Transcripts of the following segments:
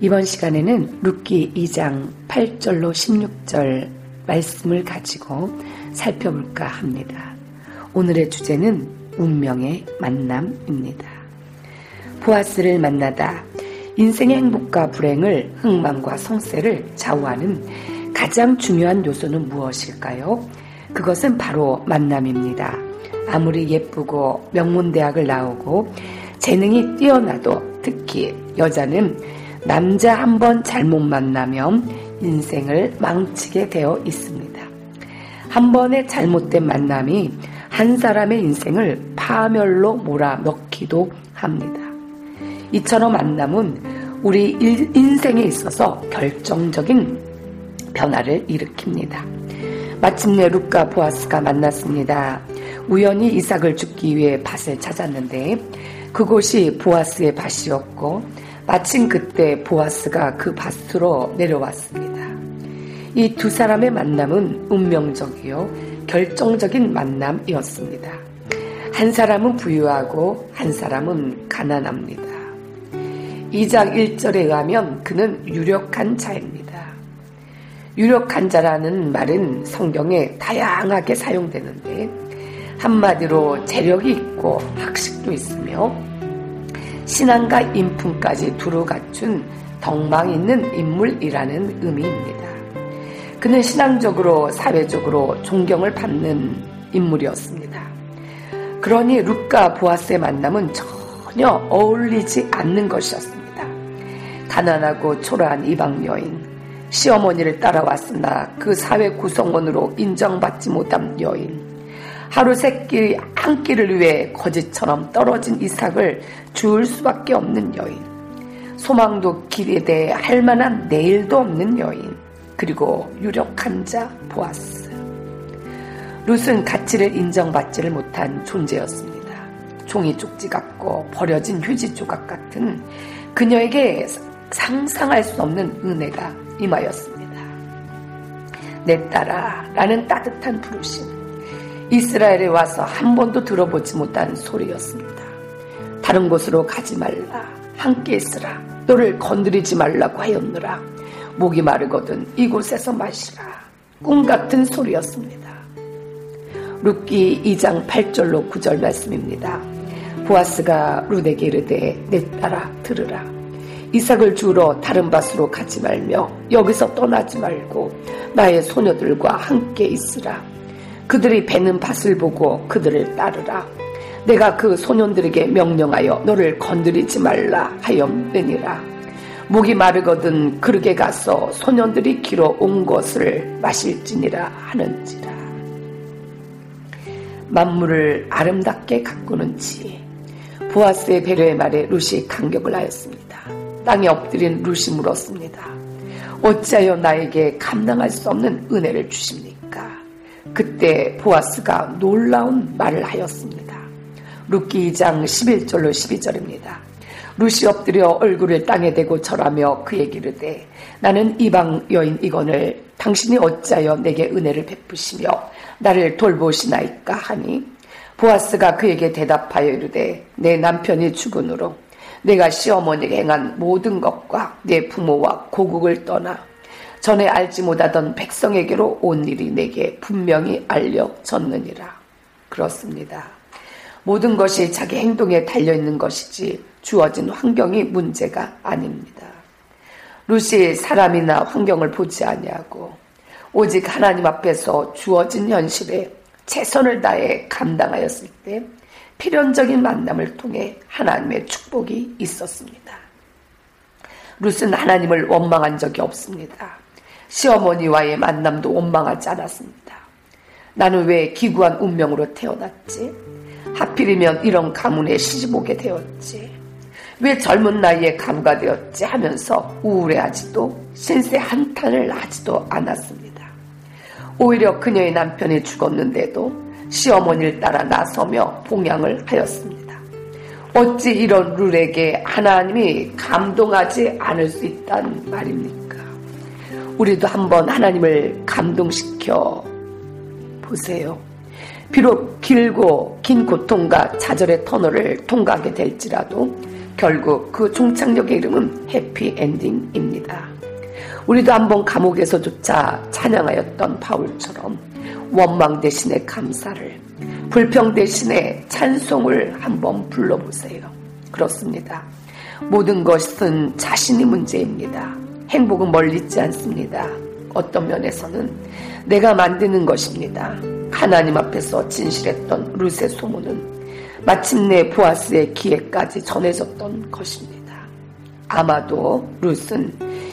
이번 시간에는 룻기 2장 8절로 16절 말씀을 가지고 살펴볼까 합니다. 오늘의 주제는 운명의 만남입니다. 보아스를 만나다 인생의 행복과 불행을 흥망과 성세를 좌우하는 가장 중요한 요소는 무엇일까요? 그것은 바로 만남입니다. 아무리 예쁘고 명문대학을 나오고 재능이 뛰어나도 특히 여자는 남자 한 번 잘못 만나면 인생을 망치게 되어 있습니다. 한 번의 잘못된 만남이 한 사람의 인생을 파멸로 몰아넣기도 합니다. 이처럼 만남은 우리 인생에 있어서 결정적인 변화를 일으킵니다. 마침내 룩과 보아스가 만났습니다. 우연히 이삭을 죽기 위해 밭을 찾았는데 그곳이 보아스의 밭이었고 마침 그때 보아스가 그 밭으로 내려왔습니다. 이 두 사람의 만남은 운명적이요 결정적인 만남이었습니다. 한 사람은 부유하고 한 사람은 가난합니다. 2장 1절에 의하면 그는 유력한 자입니다. 유력한 자라는 말은 성경에 다양하게 사용되는데 한마디로 재력이 있고 학식도 있으며 신앙과 인품 까지 두루 갖춘 덕망 있는 인물이라는 의미입니다. 그는 신앙적으로 사회적으로 존경을 받는 인물이었습니다. 그러니 룩과 보아스의 만남은 전혀 어울리지 않는 것이었습니다. 가난하고 초라한 이방 여인, 시어머니를 따라왔으나 그 사회 구성원으로 인정받지 못한 여인, 하루 세끼 한 끼를 위해 거짓처럼 떨어진 이삭을 주울 수밖에 없는 여인, 소망도 길에 대해 할 만한 내일도 없는 여인, 그리고 유력한 자 보아스. 룻은 가치를 인정받지를 못한 존재였습니다. 종이 쪽지 같고 버려진 휴지 조각 같은 그녀에게 상상할 수 없는 은혜가 임하였습니다. 내 딸아 라는 따뜻한 부르심 이스라엘에 와서 한 번도 들어보지 못한 소리였습니다. 다른 곳으로 가지 말라 함께 있으라 너를 건드리지 말라고 하였느라 목이 마르거든 이곳에서 마시라 꿈 같은 소리였습니다. 룻기 2장 8절로 9절 말씀입니다. 보아스가 룻에게 이르되 내 딸아 들으라 이삭을 주러 다른 밭으로 가지 말며 여기서 떠나지 말고 나의 소녀들과 함께 있으라. 그들이 베는 밭을 보고 그들을 따르라. 내가 그 소년들에게 명령하여 너를 건드리지 말라 하였느니라. 목이 마르거든 그르게 가서 소년들이 길어 온 것을 마실지니라 하는지라. 만물을 아름답게 가꾸는 지 보아스의 배려의 말에 루시 감격을 하였습니다. 땅에 엎드린 룻이 물었습니다. 어찌하여 나에게 감당할 수 없는 은혜를 주십니까? 그때 보아스가 놀라운 말을 하였습니다. 룻기 2장 11절로 12절입니다. 룻이 엎드려 얼굴을 땅에 대고 절하며 그에게 이르되 나는 이방 여인 이거늘 당신이 어찌하여 내게 은혜를 베푸시며 나를 돌보시나이까 하니 보아스가 그에게 대답하여 이르되 네 남편이 죽은 후로 내가 시어머니에게 행한 모든 것과 내 부모와 고국을 떠나 전에 알지 못하던 백성에게로 온 일이 내게 분명히 알려졌느니라. 그렇습니다. 모든 것이 자기 행동에 달려있는 것이지 주어진 환경이 문제가 아닙니다. 루시 사람이나 환경을 보지 아니하고 오직 하나님 앞에서 주어진 현실에 최선을 다해 감당하였을 때 필연적인 만남을 통해 하나님의 축복이 있었습니다. 룻은 하나님을 원망한 적이 없습니다. 시어머니와의 만남도 원망하지 않았습니다. 나는 왜 기구한 운명으로 태어났지? 하필이면 이런 가문에 시집 오게 되었지? 왜 젊은 나이에 가부가 되었지 하면서 우울해하지도 신세 한탄을 하지도 않았습니다. 오히려 그녀의 남편이 죽었는데도 시어머니를 따라 나서며 봉양을 하였습니다. 어찌 이런 룰에게 하나님이 감동하지 않을 수 있단 말입니까? 우리도 한번 하나님을 감동시켜 보세요. 비록 길고 긴 고통과 좌절의 터널을 통과하게 될지라도 결국 그 종착역의 이름은 해피엔딩입니다. 우리도 한번 감옥에서조차 찬양하였던 바울처럼 원망 대신에 감사를, 불평 대신에 찬송을 한번 불러보세요. 그렇습니다. 모든 것은 자신이 문제입니다. 행복은 멀리 있지 않습니다. 어떤 면에서는 내가 만드는 것입니다. 하나님 앞에서 진실했던 루세 소문은 마침내 보아스의 기회까지 전해졌던 것입니다. 아마도 룻은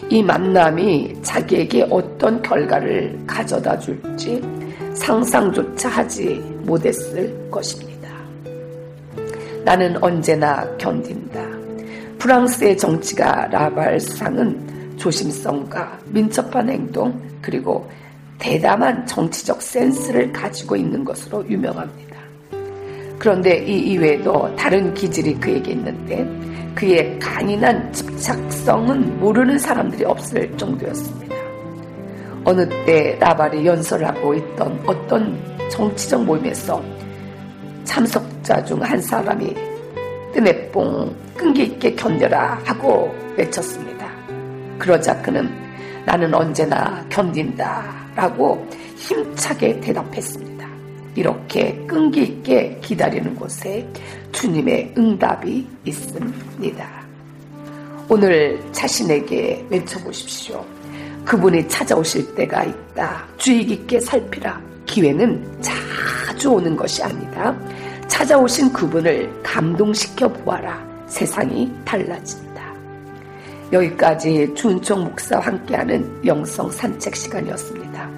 이 만남이 자기에게 어떤 결과를 가져다 줄지 상상조차 하지 못했을 것입니다. 나는 언제나 견딘다. 프랑스의 정치가 라발 수상은 조심성과 민첩한 행동 그리고 대담한 정치적 센스를 가지고 있는 것으로 유명합니다. 그런데 이 이외에도 다른 기질이 그에게 있는데 그의 강인한 집착성은 모르는 사람들이 없을 정도였습니다. 어느 때 라발이 연설하고 있던 어떤 정치적 모임에서 참석자 중 한 사람이 뜸에 뽕 끈기 있게 견뎌라 하고 외쳤습니다. 그러자 그는 나는 언제나 견딘다 라고 힘차게 대답했습니다. 이렇게 끈기 있게 기다리는 곳에 주님의 응답이 있습니다. 오늘 자신에게 외쳐보십시오. 그분이 찾아오실 때가 있다. 주의 깊게 살피라. 기회는 자주 오는 것이 아니다. 찾아오신 그분을 감동시켜 보아라. 세상이 달라진다. 여기까지 준총 목사와 함께하는 영성 산책 시간이었습니다.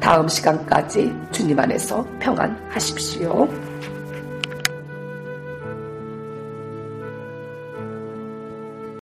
다음 시간까지 주님 안에서 평안하십시오.